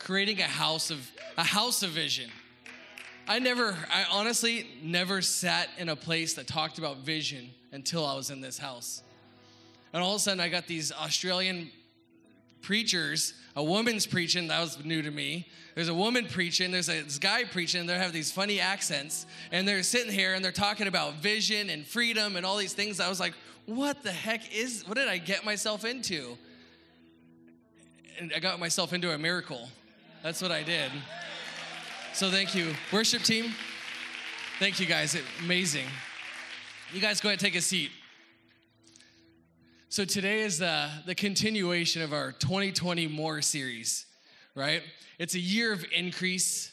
creating a house of a house of vision. I never, I honestly never sat in a place that talked about vision until I was in this house. And all of a sudden, I got these Australian preachers, a woman's preaching, that was new to me. There's a woman preaching, there's a, this guy preaching, they have these funny accents, and they're sitting here and they're talking about vision and freedom and all these things. I was like, what the heck is, what did I get myself into? And I got myself into a miracle. That's what I did. So thank you, worship team. Thank you guys, amazing. You guys go ahead and take a seat. So today is the, the continuation of our 2020 More series, right? It's a year of increase.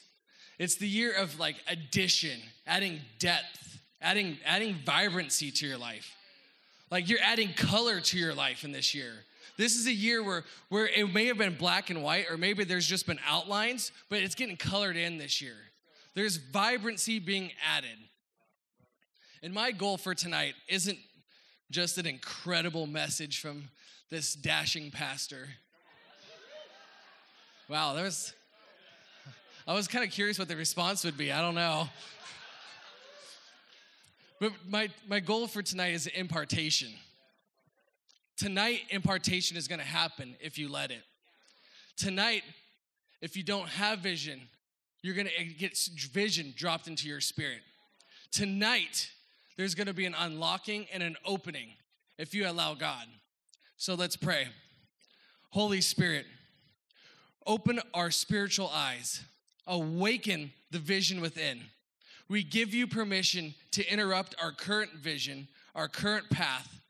It's the year of like addition, adding depth, adding, adding vibrancy to your life. Like you're adding color to your life in this year. This is a year where, where it may have been black and white, or maybe there's just been outlines, but it's getting colored in this year. There's vibrancy being added. And my goal for tonight isn't just an incredible message from this dashing pastor. Wow, there was. I was kind of curious what the response would be. I don't know. But my, my goal for tonight is impartation. Tonight, impartation is going to happen if you let it. Tonight, if you don't have vision, you're going to get vision dropped into your spirit. Tonight, there's going to be an unlocking and an opening if you allow God. So let's pray. Holy Spirit, open our spiritual eyes, awaken the vision within. We give you permission to interrupt our current vision, our current path,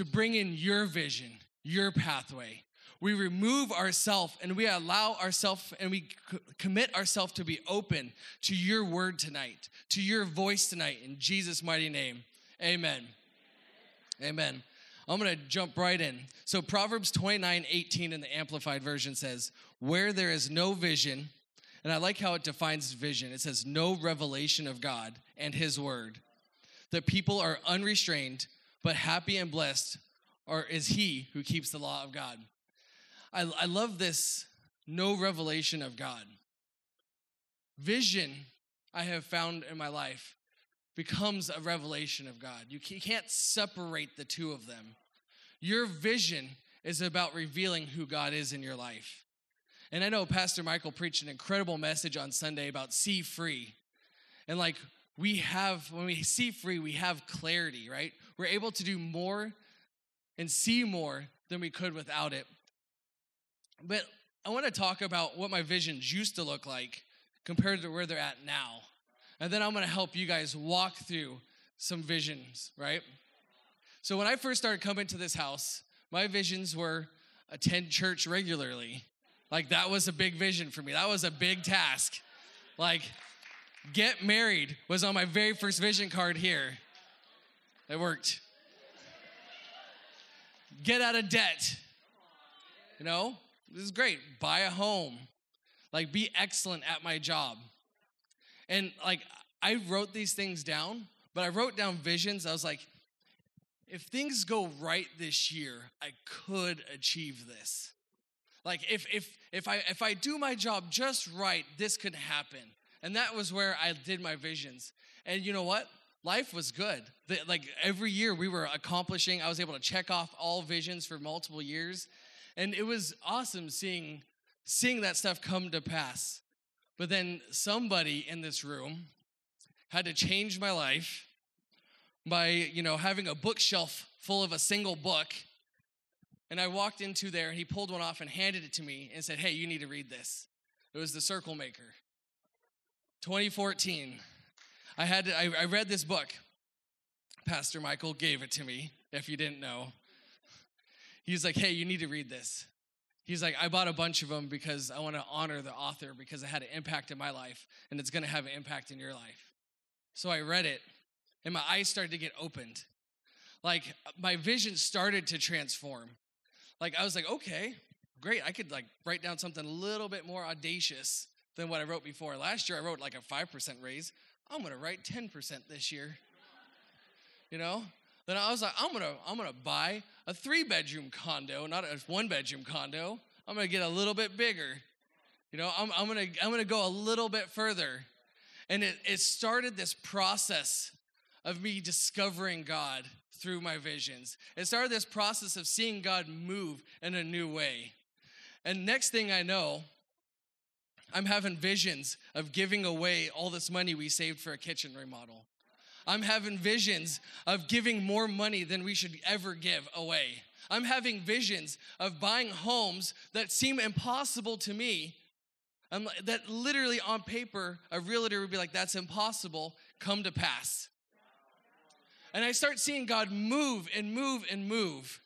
to bring in your vision, your pathway. We remove ourselves and we allow ourselves and we commit ourselves to be open to your word tonight, to your voice tonight in Jesus' mighty name. Amen. Amen. I'm going to jump right in. So, Proverbs 29 18 in the Amplified Version says, Where there is no vision, and I like how it defines vision. It says, No revelation of God and His word. The people are unrestrained, but happy and blessed or is he who keeps the law of God. I, I love this no revelation of God. Vision, I have found in my life, becomes a revelation of God. You can't separate the two of them. Your vision is about revealing who God is in your life. And I know Pastor Michael preached an incredible message on Sunday about see free. And like we have, when we see free, we have clarity, right? We're able to do more and see more than we could without it. But I want to talk about what my visions used to look like compared to where they're at now. And then I'm going to help you guys walk through some visions, right? So when I first started coming to this house, my visions were attend church regularly. Like that was a big vision for me. That was a big task. Like get married was on my very first vision card here. It worked. Get out of debt. You know, this is great. Buy a home. Like, be excellent at my job. And like, I wrote these things down, but I wrote down visions. I was like, if things go right this year, I could achieve this. Like if if if I if I do my job just right, this could happen. And that was where I did my visions. And you know what? life was good. The, like every year we were accomplishing, I was able to check off all visions for multiple years. And it was awesome seeing seeing that stuff come to pass. But then somebody in this room had to change my life by, you know, having a bookshelf full of a single book. And I walked into there and he pulled one off and handed it to me and said, Hey, you need to read this. It was The Circle Maker. 2014. I had to, I, I read this book. Pastor Michael gave it to me, if you didn't know. He was like, hey, you need to read this. he's like, I bought a bunch of them because I want to honor the author because it had an impact in my life and it's going to have an impact in your life. So I read it and my eyes started to get opened. Like my vision started to transform. Like I was like, okay, great. I could like write down something a little bit more audacious than what I wrote before. Last year I wrote like a 5% raise. I'm going to write 10% this year. You know? Then I was like, I'm going to I'm going to buy a 3-bedroom condo, not a one-bedroom condo. I'm going to get a little bit bigger. You know, I'm, I'm going to I'm going to go a little bit further. And it, it started this process of me discovering God through my visions. It started this process of seeing God move in a new way. And next thing I know, I'm having visions of giving away all this money we saved for a kitchen remodel. I'm having visions of giving more money than we should ever give away. I'm having visions of buying homes that seem impossible to me. That literally on paper, a realtor would be like, that's impossible, come to pass. And I start seeing God move and move and move.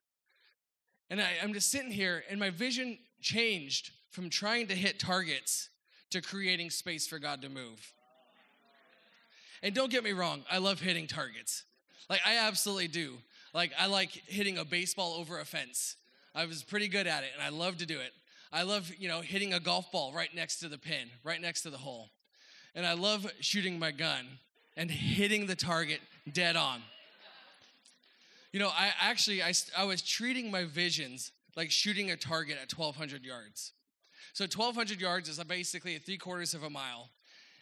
And I, I'm just sitting here, and my vision changed from trying to hit targets to creating space for God to move. And don't get me wrong, I love hitting targets. Like, I absolutely do. Like, I like hitting a baseball over a fence. I was pretty good at it, and I love to do it. I love, you know, hitting a golf ball right next to the pin, right next to the hole. And I love shooting my gun and hitting the target dead on. You know, I actually, I, I was treating my visions like shooting a target at 1,200 yards. So 1,200 yards is basically three quarters of a mile.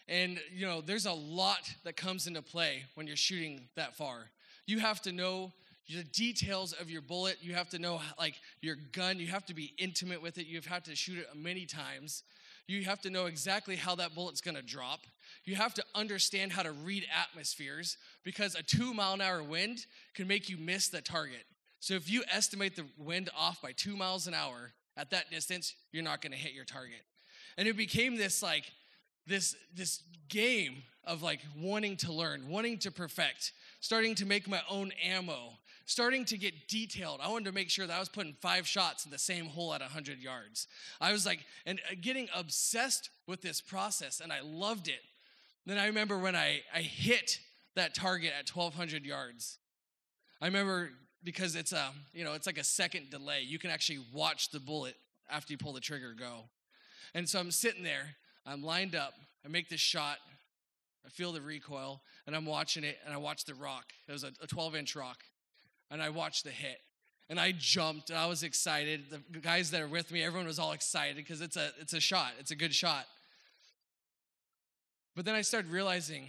And, you know, there's a lot that comes into play when you're shooting that far. You have to know the details of your bullet. You have to know, like, your gun. You have to be intimate with it. You've had to shoot it many times. You have to know exactly how that bullet's gonna drop. You have to understand how to read atmospheres because a two mile an hour wind can make you miss the target. So if you estimate the wind off by two miles an hour at that distance, you're not gonna hit your target. And it became this like, this, this game of like wanting to learn, wanting to perfect, starting to make my own ammo, starting to get detailed. I wanted to make sure that I was putting five shots in the same hole at 100 yards. I was like, and uh, getting obsessed with this process, and I loved it. Then I remember when I, I hit that target at 1,200 yards. I remember because it's a, you know, it's like a second delay. You can actually watch the bullet after you pull the trigger go. And so I'm sitting there, I'm lined up, I make this shot, I feel the recoil, and I'm watching it, and I watch the rock. It was a 12 inch rock. And I watched the hit. And I jumped. I was excited. The guys that are with me, everyone was all excited because it's a it's a shot. It's a good shot. But then I started realizing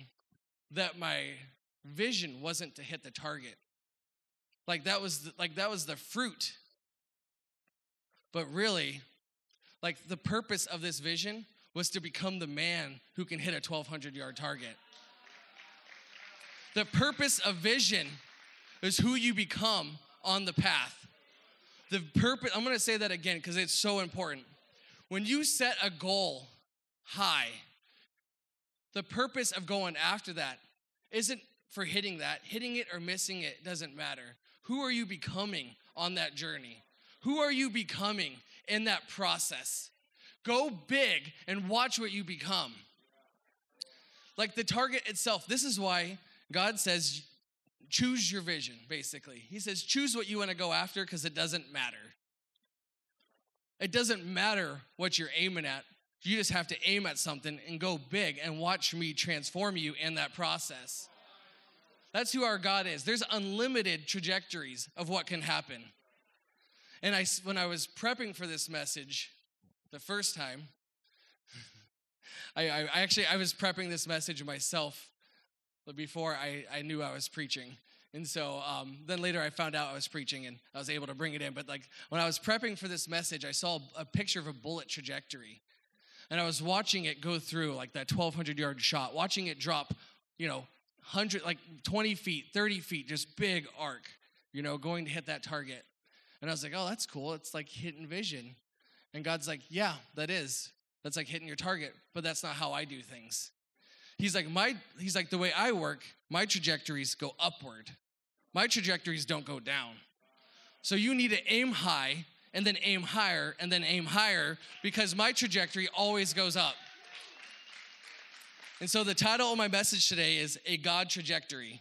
that my vision wasn't to hit the target. Like that was the, like that was the fruit. But really, like the purpose of this vision was to become the man who can hit a 1200 yard target. The purpose of vision is who you become on the path. The purpose, I'm gonna say that again because it's so important. When you set a goal high, the purpose of going after that isn't for hitting that. Hitting it or missing it doesn't matter. Who are you becoming on that journey? Who are you becoming in that process? Go big and watch what you become. Like the target itself, this is why God says, choose your vision, basically. He says, choose what you want to go after because it doesn't matter. It doesn't matter what you're aiming at. You just have to aim at something and go big and watch me transform you in that process. That's who our God is. There's unlimited trajectories of what can happen. And I, when I was prepping for this message the first time, I, I, I actually I was prepping this message myself before I, I knew I was preaching. And so um, then later I found out I was preaching and I was able to bring it in. But like when I was prepping for this message, I saw a picture of a bullet trajectory and I was watching it go through like that 1200 yard shot, watching it drop, you know, 100, like 20 feet, 30 feet, just big arc, you know, going to hit that target. And I was like, oh, that's cool. It's like hitting vision. And God's like, yeah, that is. That's like hitting your target, but that's not how I do things. He's like, my, he's like, the way I work, my trajectories go upward. My trajectories don't go down. So you need to aim high and then aim higher and then aim higher because my trajectory always goes up. And so the title of my message today is A God Trajectory.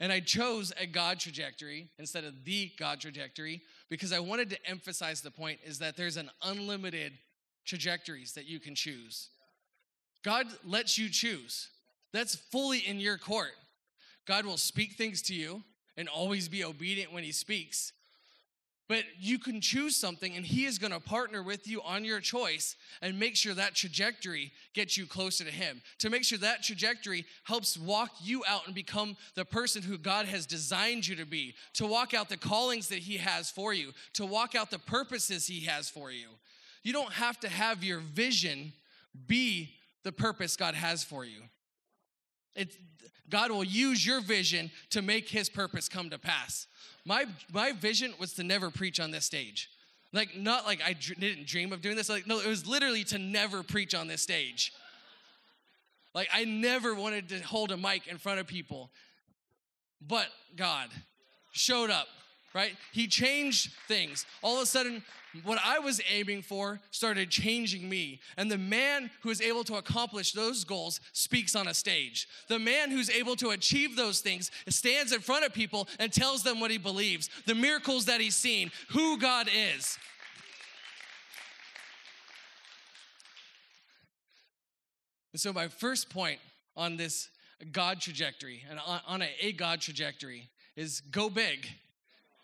And I chose a God trajectory instead of the God trajectory because I wanted to emphasize the point is that there's an unlimited trajectories that you can choose. God lets you choose. That's fully in your court. God will speak things to you and always be obedient when he speaks. But you can choose something, and He is going to partner with you on your choice and make sure that trajectory gets you closer to Him. To make sure that trajectory helps walk you out and become the person who God has designed you to be, to walk out the callings that He has for you, to walk out the purposes He has for you. You don't have to have your vision be the purpose God has for you. It, God will use your vision to make His purpose come to pass. My my vision was to never preach on this stage. Like not like I dr- didn't dream of doing this. Like no, it was literally to never preach on this stage. Like I never wanted to hold a mic in front of people. But God showed up, right? He changed things. All of a sudden, what I was aiming for started changing me. And the man who is able to accomplish those goals speaks on a stage. The man who's able to achieve those things stands in front of people and tells them what he believes, the miracles that he's seen, who God is. And so, my first point on this God trajectory and on a, God trajectory is go big.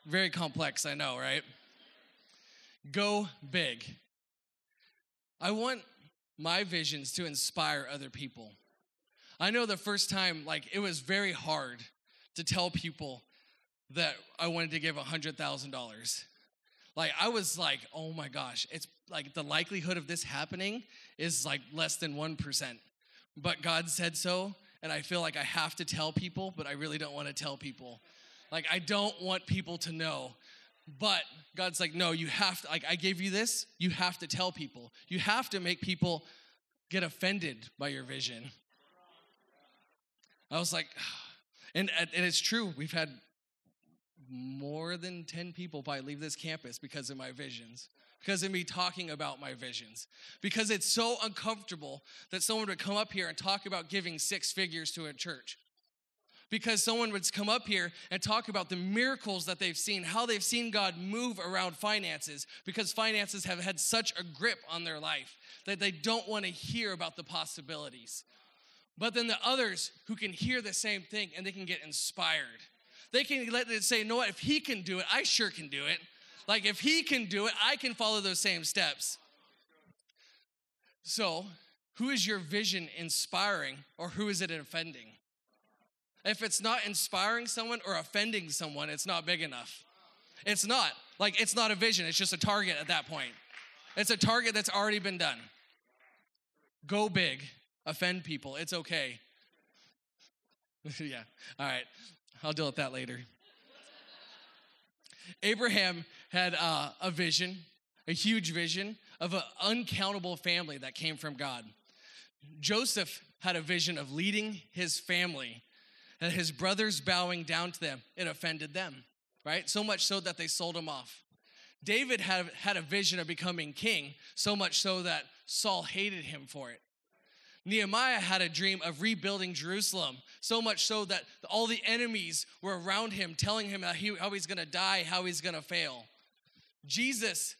Very complex, I know, right? Go big. I want my visions to inspire other people. I know the first time, like, it was very hard to tell people that I wanted to give $100,000. Like, I was like, oh my gosh, it's like the likelihood of this happening is like less than 1%. But God said so, and I feel like I have to tell people, but I really don't want to tell people. Like, I don't want people to know but God's like, no, you have to, like, I gave you this, you have to tell people. You have to make people get offended by your vision. I was like, and, and it's true, we've had more than 10 people probably leave this campus because of my visions because of me talking about my visions. Because it's so uncomfortable that someone would come up here and talk about giving six figures to a church because someone would come up here and talk about the miracles that they've seen, how they've seen God move around finances, because finances have had such a grip on their life that they don't want to hear about the possibilities. But then the others who can hear the same thing and they can get inspired. They can let it say, you know what, if he can do it, I sure can do it. Like if he can do it, I can follow those same steps. So, who is your vision inspiring or who is it offending? If it's not inspiring someone or offending someone, it's not big enough. It's not. Like, it's not a vision, it's just a target at that point. It's a target that's already been done. Go big, offend people, it's okay. yeah, all right. I'll deal with that later. Abraham had uh, a vision, a huge vision of an uncountable family that came from God. Joseph had a vision of leading his family and his brothers bowing down to them, it offended them, right? So much so that they sold him off. David had, had a vision of becoming king, so much so that Saul hated him for it. Nehemiah had a dream of rebuilding Jerusalem, so much so that all the enemies were around him, telling him how, he, how he's gonna die, how he's gonna fail. Jesus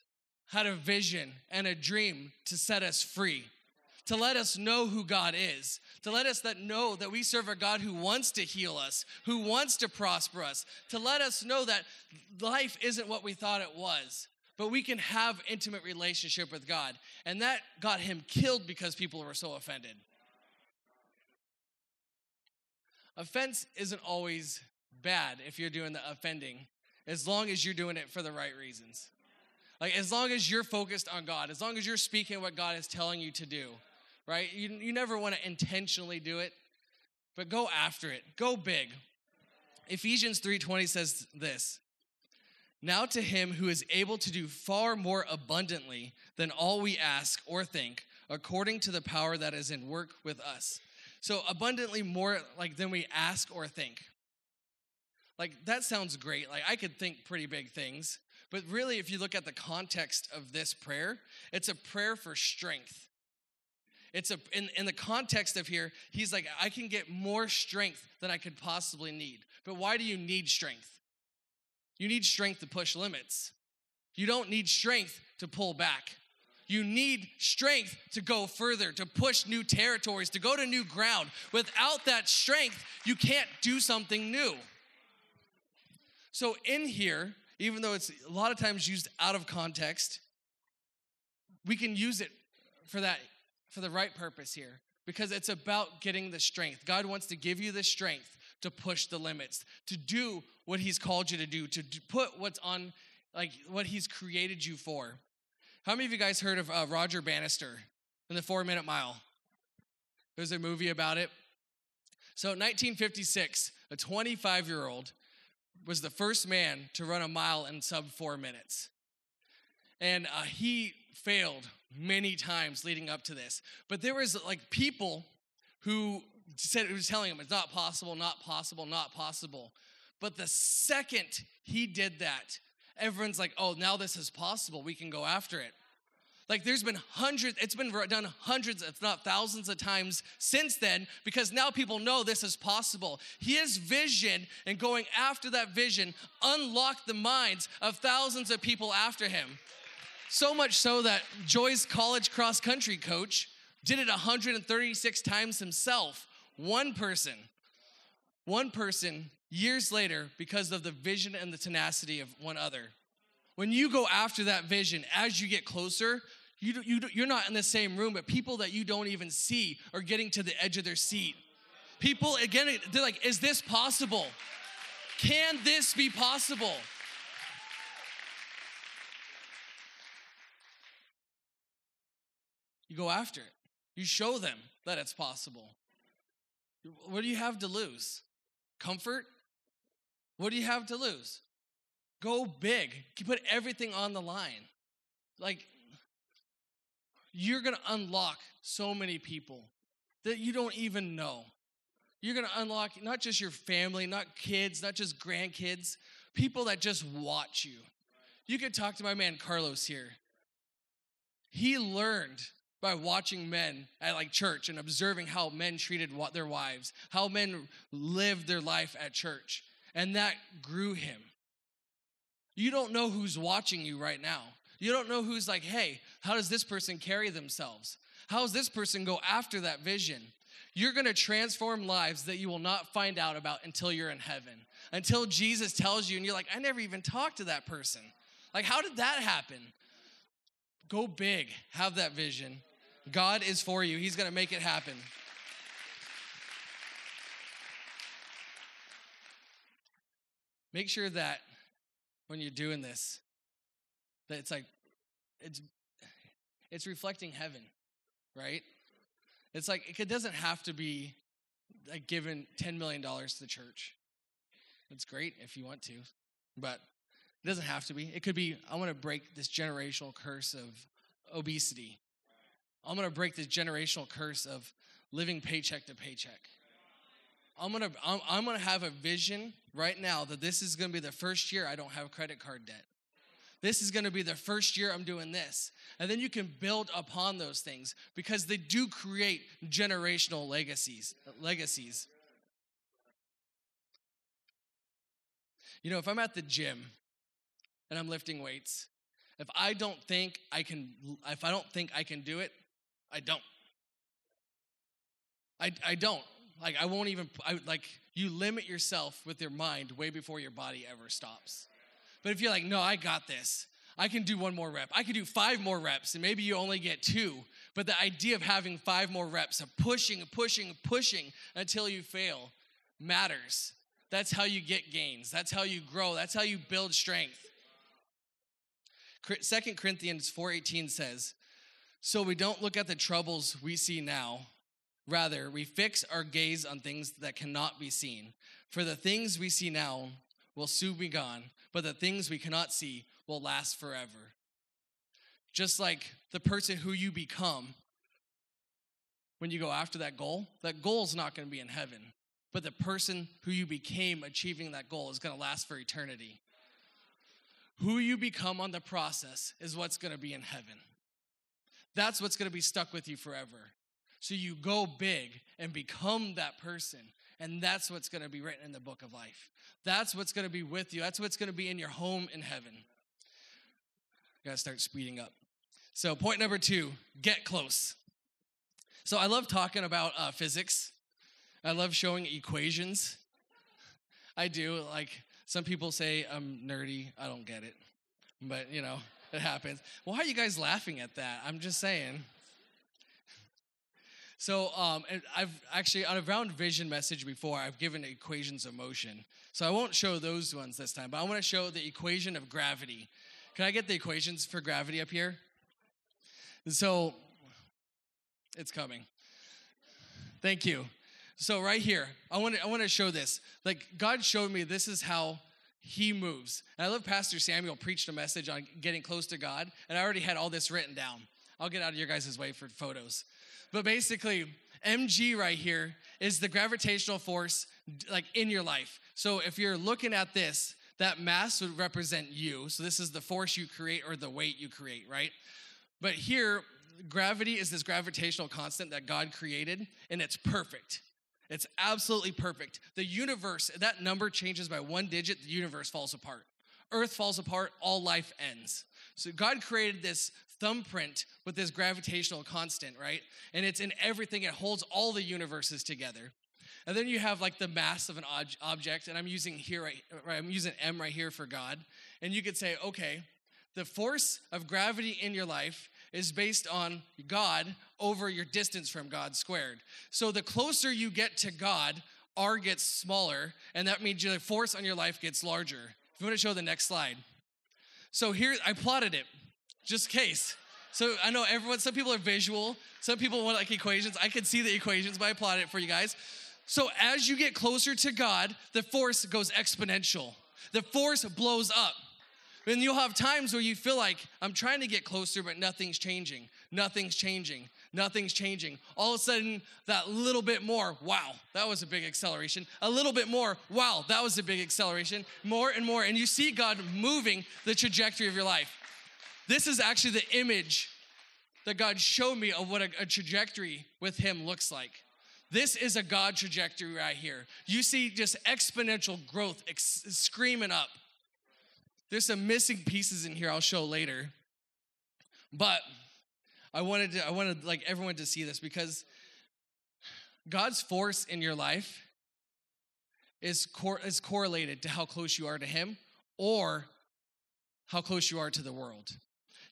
had a vision and a dream to set us free to let us know who God is, to let us that know that we serve a God who wants to heal us, who wants to prosper us, to let us know that life isn't what we thought it was, but we can have intimate relationship with God. And that got him killed because people were so offended. Offense isn't always bad if you're doing the offending, as long as you're doing it for the right reasons. Like, as long as you're focused on God, as long as you're speaking what God is telling you to do right? You, you never want to intentionally do it, but go after it. Go big. Ephesians 3:20 says this. Now to him who is able to do far more abundantly than all we ask or think, according to the power that is in work with us. So abundantly more like than we ask or think. Like that sounds great. Like I could think pretty big things, But really, if you look at the context of this prayer, it's a prayer for strength. It's a in, in the context of here, he's like, I can get more strength than I could possibly need. But why do you need strength? You need strength to push limits. You don't need strength to pull back. You need strength to go further, to push new territories, to go to new ground. Without that strength, you can't do something new. So, in here, even though it's a lot of times used out of context, we can use it for that for the right purpose here because it's about getting the strength. God wants to give you the strength to push the limits, to do what he's called you to do, to put what's on like what he's created you for. How many of you guys heard of uh, Roger Bannister in the 4-minute mile? There's a movie about it. So, 1956, a 25-year-old was the first man to run a mile in sub 4 minutes. And uh, he failed many times leading up to this. But there was like people who said it was telling him it's not possible, not possible, not possible. But the second he did that, everyone's like, oh, now this is possible. We can go after it. Like there's been hundreds, it's been done hundreds, if not thousands of times since then, because now people know this is possible. His vision and going after that vision unlocked the minds of thousands of people after him. So much so that Joy's college cross country coach did it 136 times himself. One person, one person years later because of the vision and the tenacity of one other. When you go after that vision, as you get closer, you, you, you're not in the same room, but people that you don't even see are getting to the edge of their seat. People, again, they're like, is this possible? Can this be possible? You go after it. You show them that it's possible. What do you have to lose? Comfort? What do you have to lose? Go big. You put everything on the line. Like, you're going to unlock so many people that you don't even know. You're going to unlock not just your family, not kids, not just grandkids, people that just watch you. You could talk to my man Carlos here. He learned by watching men at like church and observing how men treated their wives, how men lived their life at church. And that grew him. You don't know who's watching you right now. You don't know who's like, hey, how does this person carry themselves? How does this person go after that vision? You're gonna transform lives that you will not find out about until you're in heaven. Until Jesus tells you, and you're like, I never even talked to that person. Like, how did that happen? Go big, have that vision, God is for you, He's going to make it happen. Make sure that when you're doing this, that it's like, it's, it's reflecting heaven, right? It's like, it doesn't have to be like giving $10 million to the church. It's great if you want to, but it doesn't have to be. It could be, I want to break this generational curse of obesity I'm going to break this generational curse of living paycheck to paycheck. I'm going to I'm, I'm going to have a vision right now that this is going to be the first year I don't have credit card debt. This is going to be the first year I'm doing this. And then you can build upon those things because they do create generational legacies. Legacies. You know, if I'm at the gym and I'm lifting weights, if I don't think I can if I don't think I can do it, I don't. I, I don't. Like, I won't even, I, like, you limit yourself with your mind way before your body ever stops. But if you're like, no, I got this, I can do one more rep, I can do five more reps, and maybe you only get two. But the idea of having five more reps, of pushing and pushing and pushing until you fail, matters. That's how you get gains. That's how you grow. That's how you build strength. Second Corinthians 4:18 says, so we don't look at the troubles we see now. Rather, we fix our gaze on things that cannot be seen. For the things we see now will soon be gone, but the things we cannot see will last forever. Just like the person who you become when you go after that goal, that goal is not going to be in heaven, but the person who you became achieving that goal is going to last for eternity. Who you become on the process is what's going to be in heaven. That's what's going to be stuck with you forever. So you go big and become that person. And that's what's going to be written in the book of life. That's what's going to be with you. That's what's going to be in your home in heaven. Got to start speeding up. So, point number two get close. So, I love talking about uh, physics, I love showing equations. I do. Like, some people say I'm nerdy. I don't get it. But, you know, it happens. Why are you guys laughing at that? I'm just saying. So um, I've actually on a round vision message before, I've given equations of motion. So I won't show those ones this time, but I want to show the equation of gravity. Can I get the equations for gravity up here? So it's coming. Thank you. So right here, I want to I want to show this. Like God showed me this is how he moves. And I love Pastor Samuel preached a message on getting close to God, and I already had all this written down. I'll get out of your guys' way for photos. But basically, mg right here is the gravitational force like in your life. So if you're looking at this, that mass would represent you. So this is the force you create or the weight you create, right? But here, gravity is this gravitational constant that God created, and it's perfect. It's absolutely perfect. The universe, that number changes by one digit, the universe falls apart. Earth falls apart, all life ends. So God created this thumbprint with this gravitational constant, right? And it's in everything, it holds all the universes together. And then you have like the mass of an ob- object, and I'm using here right, right, I'm using M right here for God. And you could say, okay, the force of gravity in your life is based on God over your distance from God squared. So the closer you get to God, R gets smaller, and that means the force on your life gets larger. If you want to show the next slide. So here, I plotted it, just case. So I know everyone, some people are visual, some people want like equations. I can see the equations, but I plotted it for you guys. So as you get closer to God, the force goes exponential. The force blows up. And you'll have times where you feel like, I'm trying to get closer, but nothing's changing. Nothing's changing. Nothing's changing. All of a sudden, that little bit more, wow, that was a big acceleration. A little bit more, wow, that was a big acceleration. More and more. And you see God moving the trajectory of your life. This is actually the image that God showed me of what a, a trajectory with Him looks like. This is a God trajectory right here. You see just exponential growth ex- screaming up. There's some missing pieces in here I'll show later. But I wanted to, I wanted like everyone to see this because God's force in your life is, cor- is correlated to how close you are to Him or how close you are to the world.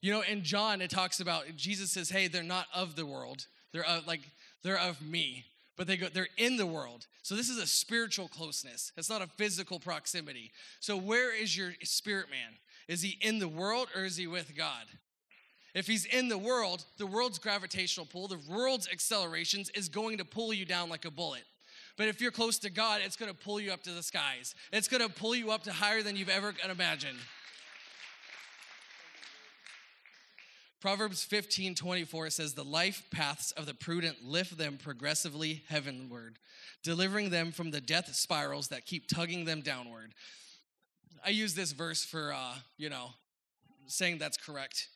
You know, in John, it talks about Jesus says, "Hey, they're not of the world; they're of, like they're of me." But they go, they're in the world. So this is a spiritual closeness. It's not a physical proximity. So where is your spirit man? Is he in the world or is he with God? If he's in the world, the world's gravitational pull, the world's accelerations is going to pull you down like a bullet. But if you're close to God, it's going to pull you up to the skies. It's going to pull you up to higher than you've ever imagined. Proverbs 15 24 says, The life paths of the prudent lift them progressively heavenward, delivering them from the death spirals that keep tugging them downward. I use this verse for, uh, you know, saying that's correct.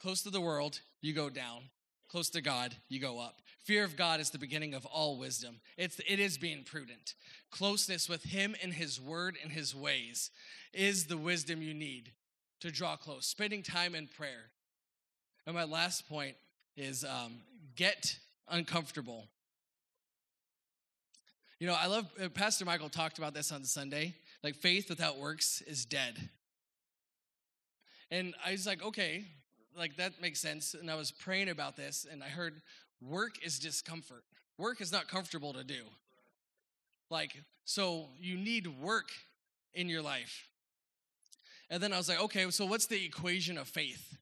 Close to the world, you go down. Close to God, you go up. Fear of God is the beginning of all wisdom. It's, it is being prudent. Closeness with Him and His word and His ways is the wisdom you need to draw close, spending time in prayer. And my last point is um, get uncomfortable. You know, I love, uh, Pastor Michael talked about this on Sunday. Like, faith without works is dead. And I was like, okay, like that makes sense. And I was praying about this, and I heard work is discomfort. Work is not comfortable to do. Like, so you need work in your life. And then I was like, okay, so what's the equation of faith?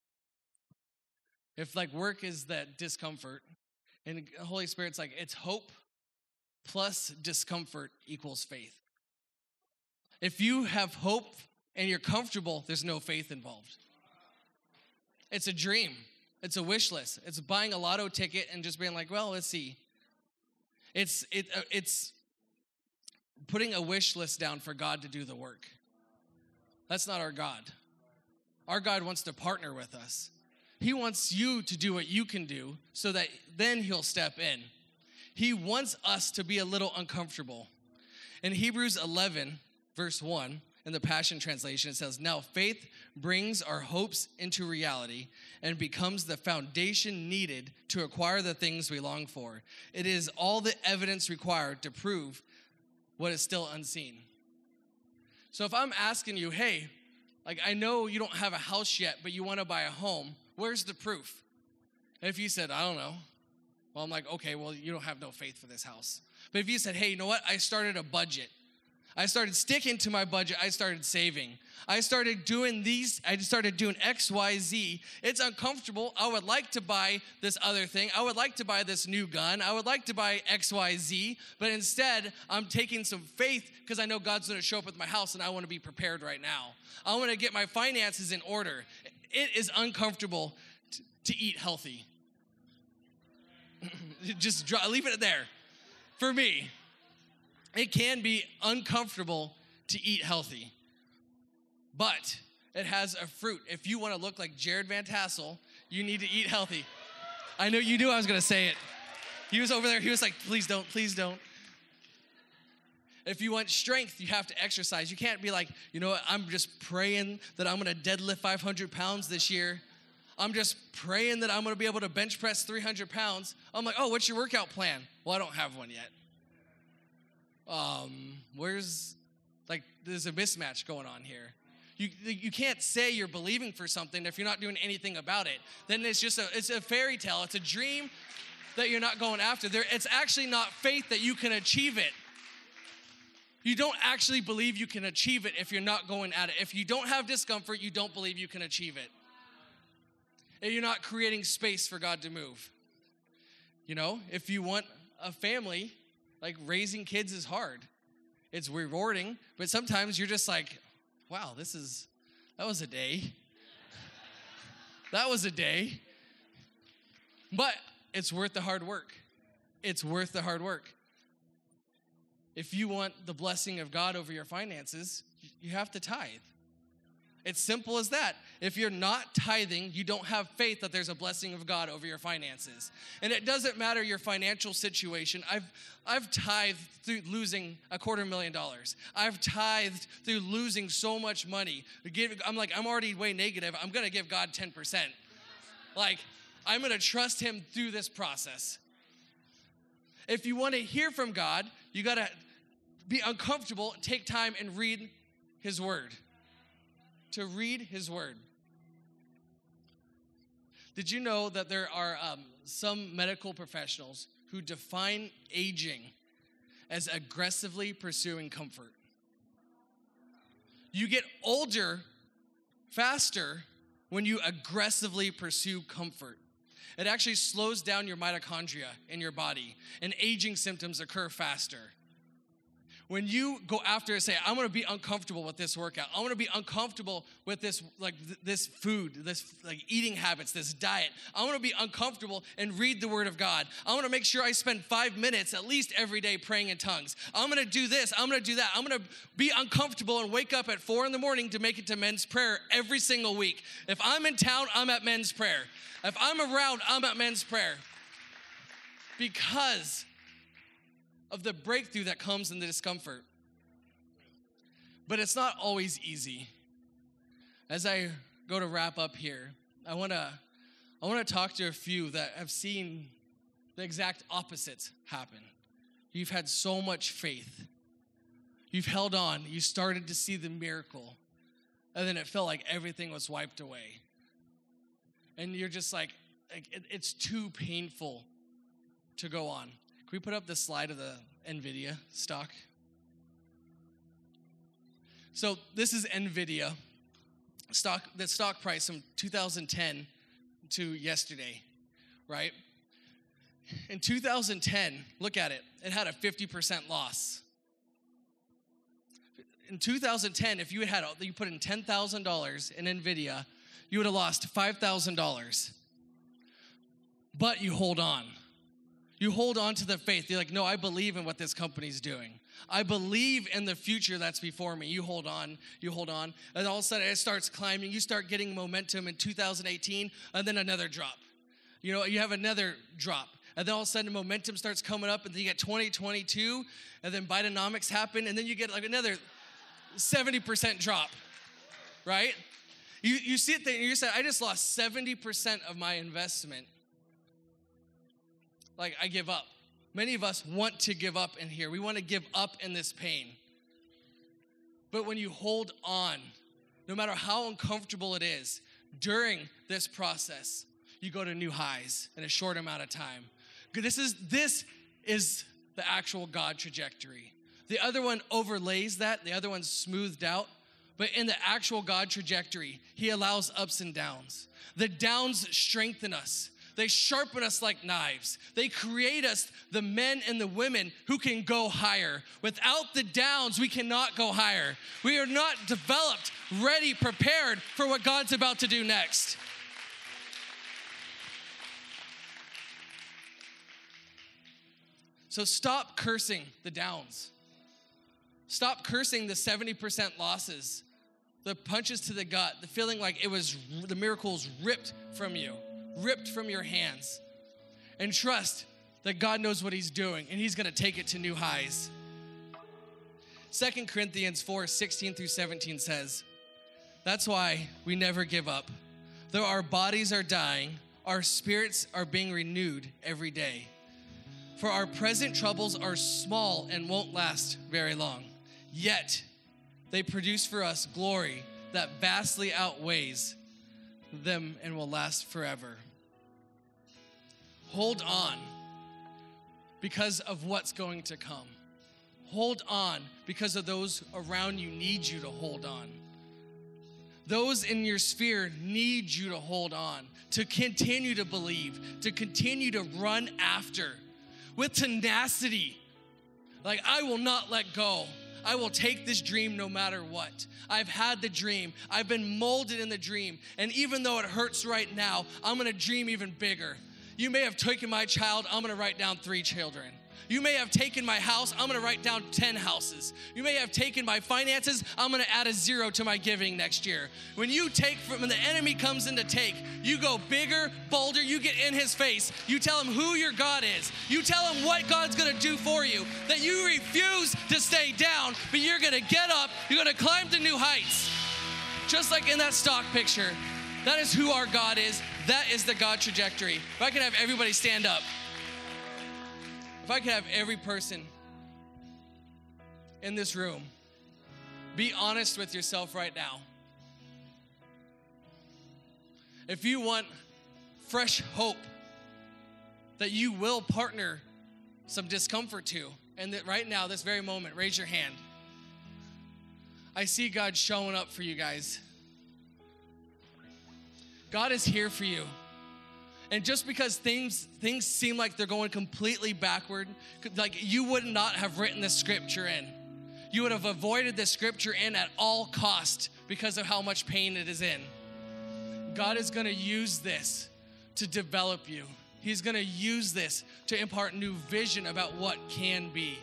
If like work is that discomfort, and the Holy Spirit's like, it's hope plus discomfort equals faith. If you have hope and you're comfortable, there's no faith involved. It's a dream. It's a wish list. It's buying a lotto ticket and just being like, well, let's see. It's it uh, it's putting a wish list down for God to do the work. That's not our God. Our God wants to partner with us. He wants you to do what you can do so that then He'll step in. He wants us to be a little uncomfortable. In Hebrews 11, verse 1, in the Passion Translation, it says, Now faith brings our hopes into reality and becomes the foundation needed to acquire the things we long for. It is all the evidence required to prove what is still unseen. So if I'm asking you, hey, like I know you don't have a house yet, but you want to buy a home, where's the proof? And if you said, I don't know, well, I'm like, okay, well, you don't have no faith for this house. But if you said, hey, you know what? I started a budget I started sticking to my budget. I started saving. I started doing these, I started doing X, Y, Z. It's uncomfortable. I would like to buy this other thing. I would like to buy this new gun. I would like to buy X, Y, Z. But instead, I'm taking some faith because I know God's going to show up at my house and I want to be prepared right now. I want to get my finances in order. It is uncomfortable to, to eat healthy. Just leave it there for me it can be uncomfortable to eat healthy, but it has a fruit. If you want to look like Jared Van Tassel, you need to eat healthy. I know you knew I was going to say it. He was over there, he was like, please don't, please don't. If you want strength, you have to exercise. You can't be like, you know what, I'm just praying that I'm gonna deadlift 500 pounds this year. I'm just praying that I'm gonna be able to bench press 300 pounds. I'm like, oh, what's your workout plan? Well, I don't have one yet um, where's like there's a mismatch going on here. You, you can't say you're believing for something if you're not doing anything about it. Then it's just a it's a fairy tale. It's a dream that you're not going after. There, it's actually not faith that you can achieve it. You don't actually believe you can achieve it if you're not going at it. If you don't have discomfort, you don't believe you can achieve it. And you're not creating space for God to move. You know, if you want a family, like raising kids is hard. It's rewarding, but sometimes you're just like, wow, this is, that was a day. that was a day. But it's worth the hard work. It's worth the hard work. If you want the blessing of God over your finances, you have to tithe. It's simple as that. If you're not tithing, you don't have faith that there's a blessing of God over your finances. And it doesn't matter your financial situation. I've I've tithed through losing a quarter million dollars. I've tithed through losing so much money. I'm like, I'm already way negative. I'm gonna give God 10%. Like, I'm gonna trust Him through this process. If you wanna hear from God, you gotta be uncomfortable, take time and read His Word to read His Word. Did you know that there are um, some medical professionals who define aging as aggressively pursuing comfort? You get older faster when you aggressively pursue comfort. It actually slows down your mitochondria in your body, and aging symptoms occur faster when you go after it, say, I'm gonna be uncomfortable with this workout. I'm gonna be uncomfortable with this, like th- this food, this like eating habits, this diet. I'm gonna be uncomfortable and read the word of God. I'm gonna make sure I spend five minutes at least every day praying in tongues. I'm gonna do this, I'm gonna do that. I'm gonna be uncomfortable and wake up at four in the morning to make it to men's prayer every single week. If I'm in town, I'm at men's prayer. If I'm around, I'm at men's prayer. Because of the breakthrough that comes in the discomfort. But it's not always easy. As I go to wrap up here, I want to I want to talk to a few that have seen the exact opposite happen. You've had so much faith. You've held on. You started to see the miracle. And then it felt like everything was wiped away. And you're just like, like it, it's too painful to go on. Can we put up the slide of the NVIDIA stock? So this is NVIDIA stock, the stock price from 2010 to yesterday, right? In 2010, look at it, it had a 50% loss. In 2010, if you had had you put in $10,000 in NVIDIA, you would have lost $5,000. But you hold on You hold on to the faith. You're like, no, I believe in what this company's doing. I believe in the future that's before me. You hold on, you hold on. And all of a sudden it starts climbing. You start getting momentum in 2018, and then another drop. You know, you have another drop. And then all of a sudden momentum starts coming up, and then you get 2022, and then Bidenomics happen, and then you get like another 70% drop, right? You, you see it and you say, I just lost 70% of my investment like I give up. Many of us want to give up in here. We want to give up in this pain. But when you hold on, no matter how uncomfortable it is, during this process, you go to new highs in a short amount of time. This is this is the actual God trajectory. The other one overlays that, the other one's smoothed out. But in the actual God trajectory, He allows ups and downs. The downs strengthen us, they sharpen us like knives. They create us the men and the women who can go higher. Without the downs, we cannot go higher. We are not developed, ready, prepared for what God's about to do next. So stop cursing the downs. Stop cursing the 70% losses, the punches to the gut, the feeling like it was the miracles ripped from you ripped from your hands. And trust that God knows what He's doing and He's gonna take it to new highs. Second Corinthians 4 16 through 17 says, That's why we never give up. Though our bodies are dying, our spirits are being renewed every day. For our present troubles are small and won't last very long. Yet, they produce for us glory that vastly outweighs them and will last forever. Hold on because of what's going to come. Hold on because of those around you need you to hold on. Those in your sphere need you to hold on, to continue to believe, to continue to run after with tenacity. Like, I will not let go. I will take this dream no matter what. I've had the dream. I've been molded in the dream. And even though it hurts right now, I'm gonna dream even bigger. You may have taken my child, I'm gonna write down three children. You may have taken my house, I'm gonna write down 10 houses. You may have taken my finances, I'm gonna add a zero to my giving next year. When you take from, when the enemy comes in to take, you go bigger, bolder, you get in his face. You tell him who your God is. You tell him what God's gonna do for you. That you refuse to stay down, but you're gonna get up, you're gonna climb to new heights. Just like in that stock picture. That is who our God is. That is the God trajectory. If I can have everybody stand up. If I could have every person in this room be honest with yourself right now. If you want fresh hope that you will partner some discomfort to, and that right now, this very moment, raise your hand. I see God showing up for you guys. God is here for you. And just because things things seem like they're going completely backward, like you would not have written the scripture in. You would have avoided the scripture in at all cost because of how much pain it is in. God is going to use this to develop you. He's going to use this to impart new vision about what can be.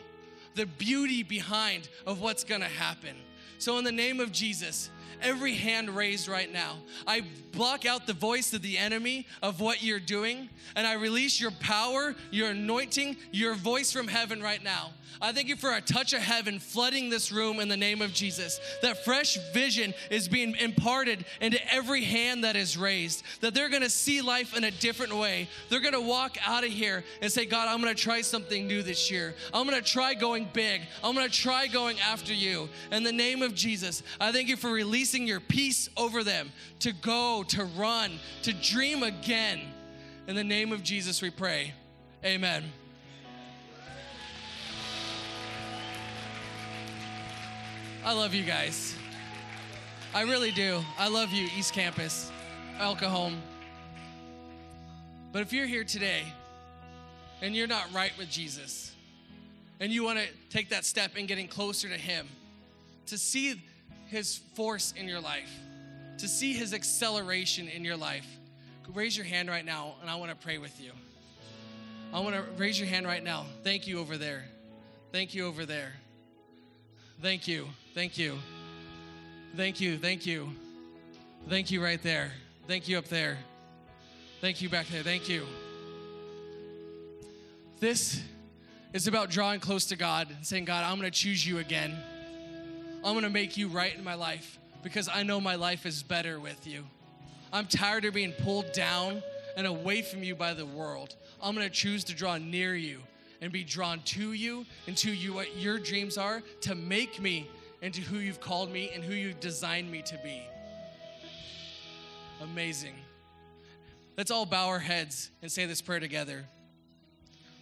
The beauty behind of what's going to happen. So in the name of Jesus, every hand raised right now. I block out the voice of the enemy of what you're doing, and I release your power, your anointing, your voice from heaven right now. I thank you for a touch of heaven flooding this room in the name of Jesus. That fresh vision is being imparted into every hand that is raised. That they're gonna see life in a different way. They're gonna walk out of here and say, God, I'm gonna try something new this year. I'm gonna try going big. I'm gonna try going after you. In the name of Jesus, I thank you for releasing your peace over them to go, to run, to dream again. In the name of Jesus, we pray. Amen. I love you guys. I really do. I love you, East Campus, El Cajon. But if you're here today and you're not right with Jesus, and you want to take that step in getting closer to Him, to see His force in your life, to see His acceleration in your life, raise your hand right now and I want to pray with you. I want to raise your hand right now. Thank you over there. Thank you over there. Thank you. Thank you. Thank you. Thank you. Thank you right there. Thank you up there. Thank you back there. Thank you. This is about drawing close to God and saying, God, I'm going to choose you again. I'm going to make you right in my life because I know my life is better with you. I'm tired of being pulled down and away from you by the world. I'm going to choose to draw near you and be drawn to you and to you what your dreams are to make me into who you've called me and who you've designed me to be. Amazing. Let's all bow our heads and say this prayer together.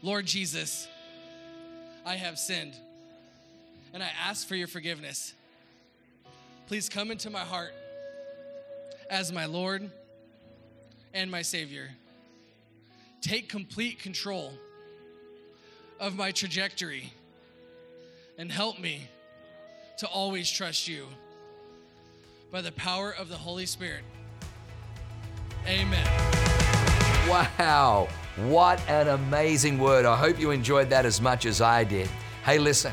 Lord Jesus, I have sinned and I ask for your forgiveness. Please come into my heart as my Lord and my Savior. Take complete control of my trajectory and help me to always trust you. By the power of the Holy Spirit. Amen. Wow, what an amazing word. I hope you enjoyed that as much as I did. Hey, listen,